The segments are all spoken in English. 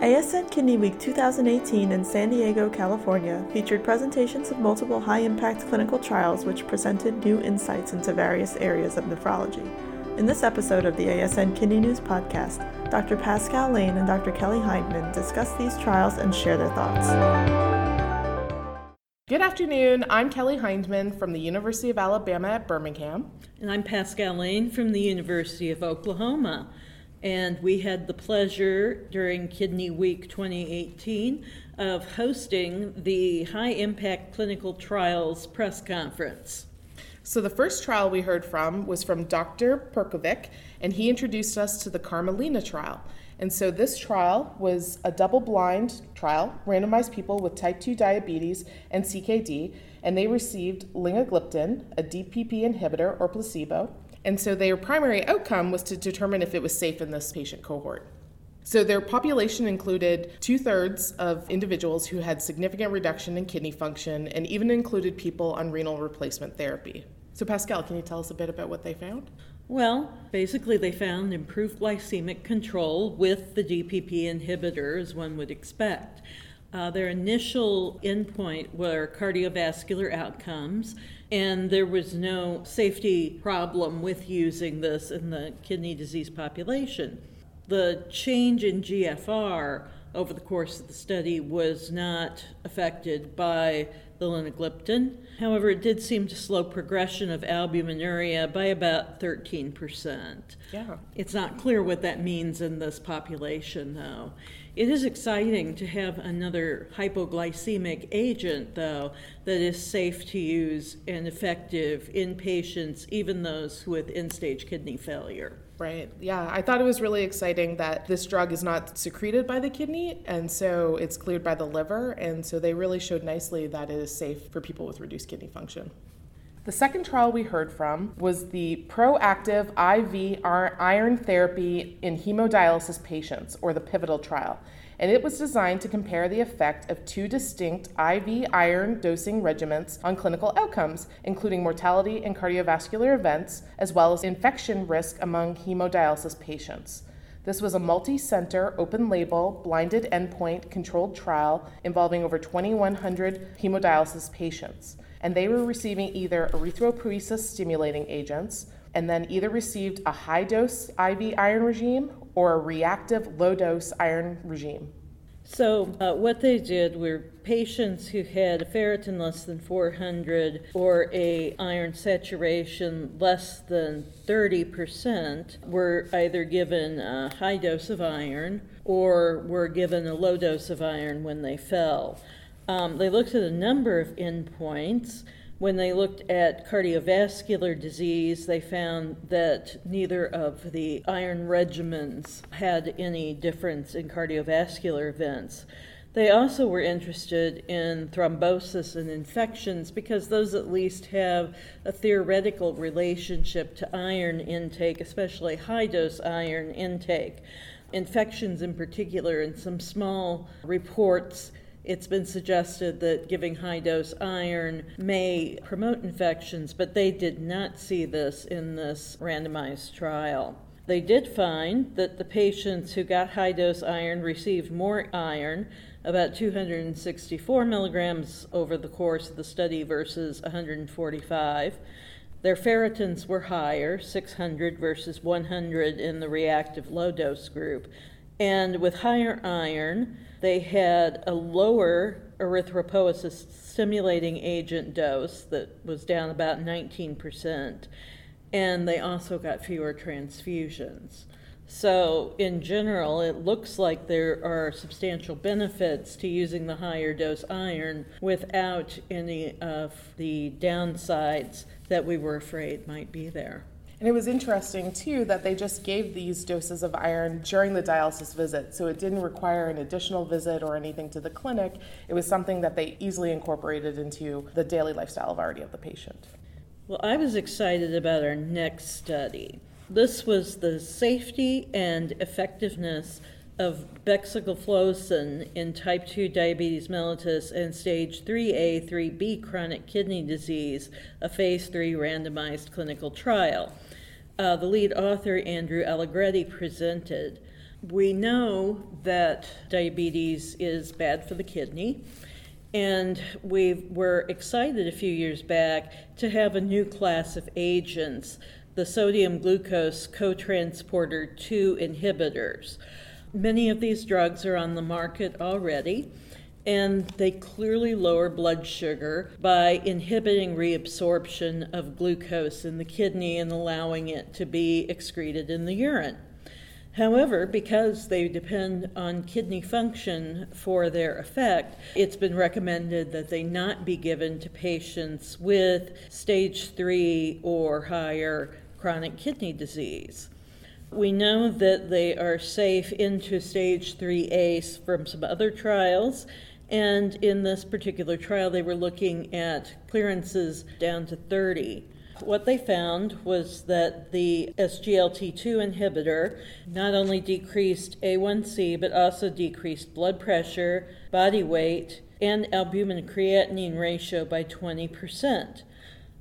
ASN Kidney Week 2018 in San Diego, California featured presentations of multiple high impact clinical trials which presented new insights into various areas of nephrology. In this episode of the ASN Kidney News podcast, Dr. Pascale Lane and Dr. Kelly Hyndman discuss these trials and share their thoughts. Good afternoon. I'm Kelly Hyndman from the University of Alabama at Birmingham. And I'm Pascale Lane from the University of Oklahoma. And we had the pleasure during Kidney Week 2018 of hosting the High Impact Clinical Trials press conference. So, the first trial we heard from was from Dr. Perkovic, and he introduced us to the Carmelina trial. And so, this trial was a double blind trial, randomized people with type 2 diabetes and CKD, and they received linagliptin, a DPP inhibitor, or placebo. And so their primary outcome was to determine if it was safe in this patient cohort. So their population included two thirds of individuals who had significant reduction in kidney function and even included people on renal replacement therapy. So, Pascale, can you tell us a bit about what they found? Well, basically, they found improved glycemic control with the DPP inhibitor, as one would expect. Uh, their initial endpoint were cardiovascular outcomes, and there was no safety problem with using this in the kidney disease population. The change in GFR over the course of the study was not affected by the linagliptin. However, it did seem to slow progression of albuminuria by about 13%. Yeah. It's not clear what that means in this population, though. It is exciting to have another hypoglycemic agent, though, that is safe to use and effective in patients, even those with end stage kidney failure. Right. Yeah. I thought it was really exciting that this drug is not secreted by the kidney, and so it's cleared by the liver. And so they really showed nicely that it is safe for people with reduced kidney function. The second trial we heard from was the proactive IV iron therapy in hemodialysis patients, or the pivotal trial. And it was designed to compare the effect of two distinct IV iron dosing regimens on clinical outcomes, including mortality and cardiovascular events, as well as infection risk among hemodialysis patients. This was a multi center, open label, blinded endpoint controlled trial involving over 2,100 hemodialysis patients and they were receiving either erythropoiesis stimulating agents and then either received a high dose IV iron regime or a reactive low dose iron regime. So, uh, what they did were patients who had a ferritin less than 400 or a iron saturation less than 30% were either given a high dose of iron or were given a low dose of iron when they fell. Um, they looked at a number of endpoints. When they looked at cardiovascular disease, they found that neither of the iron regimens had any difference in cardiovascular events. They also were interested in thrombosis and infections because those at least have a theoretical relationship to iron intake, especially high dose iron intake. Infections, in particular, in some small reports it's been suggested that giving high dose iron may promote infections, but they did not see this in this randomized trial. They did find that the patients who got high dose iron received more iron, about 264 milligrams over the course of the study versus 145. Their ferritins were higher, 600 versus 100 in the reactive low dose group. And with higher iron, they had a lower erythropoiesis stimulating agent dose that was down about 19%, and they also got fewer transfusions. So, in general, it looks like there are substantial benefits to using the higher dose iron without any of the downsides that we were afraid might be there. And it was interesting too that they just gave these doses of iron during the dialysis visit. So it didn't require an additional visit or anything to the clinic. It was something that they easily incorporated into the daily lifestyle of already of the patient. Well, I was excited about our next study. This was the safety and effectiveness of bexagliflozin in type 2 diabetes mellitus and stage 3A, 3B chronic kidney disease, a phase 3 randomized clinical trial. Uh, the lead author, Andrew Allegretti, presented. We know that diabetes is bad for the kidney. And we were excited a few years back to have a new class of agents, the sodium glucose cotransporter 2 inhibitors. Many of these drugs are on the market already, and they clearly lower blood sugar by inhibiting reabsorption of glucose in the kidney and allowing it to be excreted in the urine. However, because they depend on kidney function for their effect, it's been recommended that they not be given to patients with stage three or higher chronic kidney disease. We know that they are safe into stage 3A from some other trials, and in this particular trial, they were looking at clearances down to 30. What they found was that the SGLT2 inhibitor not only decreased A1C, but also decreased blood pressure, body weight, and albumin creatinine ratio by 20%.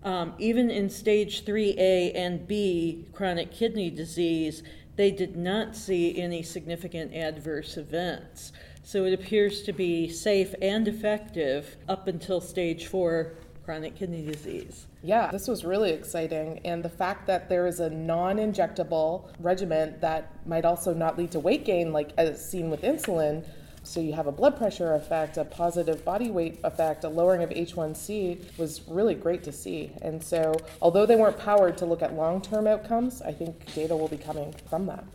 Um, even in stage 3A and B chronic kidney disease, they did not see any significant adverse events. So it appears to be safe and effective up until stage 4 chronic kidney disease. Yeah, this was really exciting. And the fact that there is a non injectable regimen that might also not lead to weight gain, like as seen with insulin. So you have a blood pressure effect, a positive body weight effect, a lowering of A1C was really great to see. And so, although they weren't powered to look at long term outcomes, I think data will be coming from that.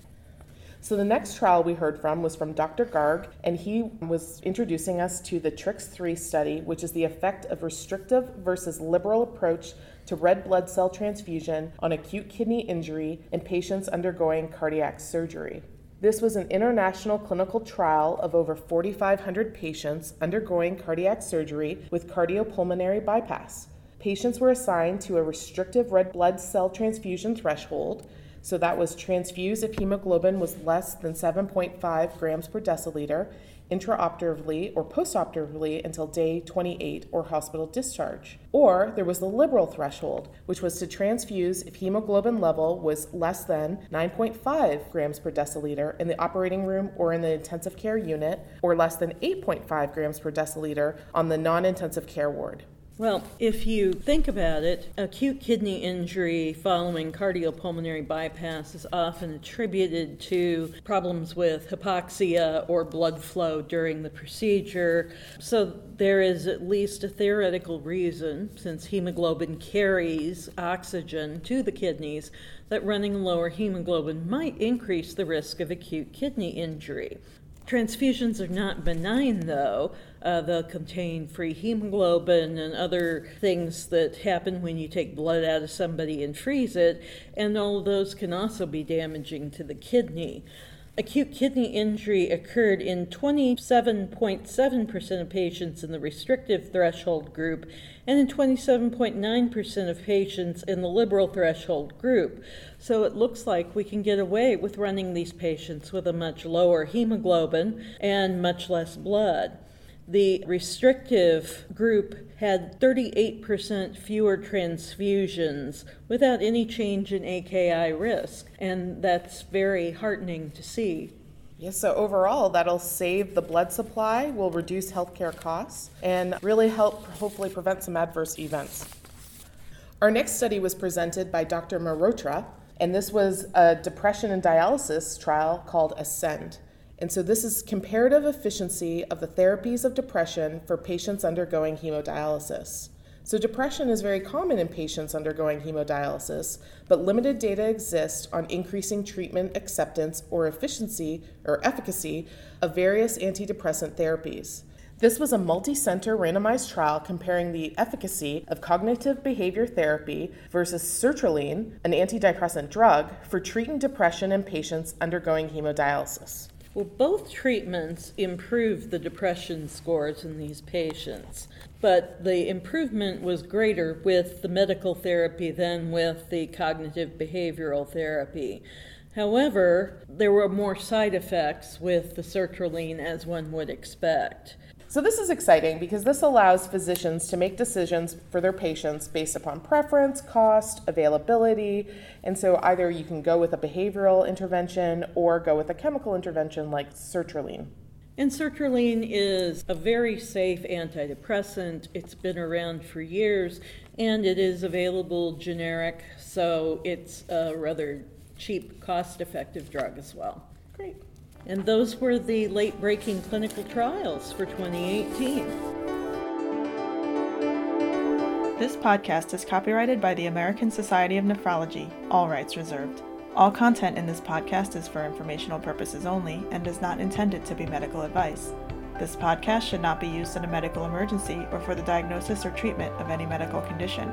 So the next trial we heard from was from Dr. Garg, and he was introducing us to the TRICS-III study, which is the effect of restrictive versus liberal approach to red blood cell transfusion on acute kidney injury in patients undergoing cardiac surgery. This was an international clinical trial of over 4,500 patients undergoing cardiac surgery with cardiopulmonary bypass. Patients were assigned to a restrictive red blood cell transfusion threshold, so that was transfused if hemoglobin was less than 7.5 grams per deciliter intraoperatively or postoperatively until day 28 or hospital discharge. Or there was the liberal threshold, which was to transfuse if hemoglobin level was less than 9.5 grams per deciliter in the operating room or in the intensive care unit, or less than 8.5 grams per deciliter on the non intensive care ward. Well, if you think about it, acute kidney injury following cardiopulmonary bypass is often attributed to problems with hypoxia or blood flow during the procedure. So there is at least a theoretical reason, since hemoglobin carries oxygen to the kidneys, that running lower hemoglobin might increase the risk of acute kidney injury. Transfusions are not benign, though. Uh, they'll contain free hemoglobin and other things that happen when you take blood out of somebody and freeze it, and all of those can also be damaging to the kidney. Acute kidney injury occurred in 27.7% of patients in the restrictive threshold group and in 27.9% of patients in the liberal threshold group. So it looks like we can get away with running these patients with a much lower hemoglobin and much less blood. The restrictive group had 38% fewer transfusions without any change in AKI risk, and that's very heartening to see. Yes, so overall, that'll save the blood supply, will reduce healthcare costs, and really help hopefully prevent some adverse events. Our next study was presented by Dr. Mehrotra, and this was a depression and dialysis trial called Ascend. And so this is comparative efficiency of the therapies of depression for patients undergoing hemodialysis. So, depression is very common in patients undergoing hemodialysis, but limited data exists on increasing treatment acceptance or efficiency or efficacy of various antidepressant therapies. This was a multi center randomized trial comparing the efficacy of cognitive behavior therapy versus sertraline, an antidepressant drug, for treating depression in patients undergoing hemodialysis. Well, both treatments improved the depression scores in these patients, but the improvement was greater with the medical therapy than with the cognitive behavioral therapy. However, there were more side effects with the sertraline as one would expect. So, this is exciting because this allows physicians to make decisions for their patients based upon preference, cost, availability. And so, either you can go with a behavioral intervention or go with a chemical intervention like sertraline. And sertraline is a very safe antidepressant. It's been around for years and it is available generic, so it's a rather cheap, cost effective drug as well. And those were the late breaking clinical trials for 2018. This podcast is copyrighted by the American Society of Nephrology, all rights reserved. All content in this podcast is for informational purposes only and is not intended to be medical advice. This podcast should not be used in a medical emergency or for the diagnosis or treatment of any medical condition.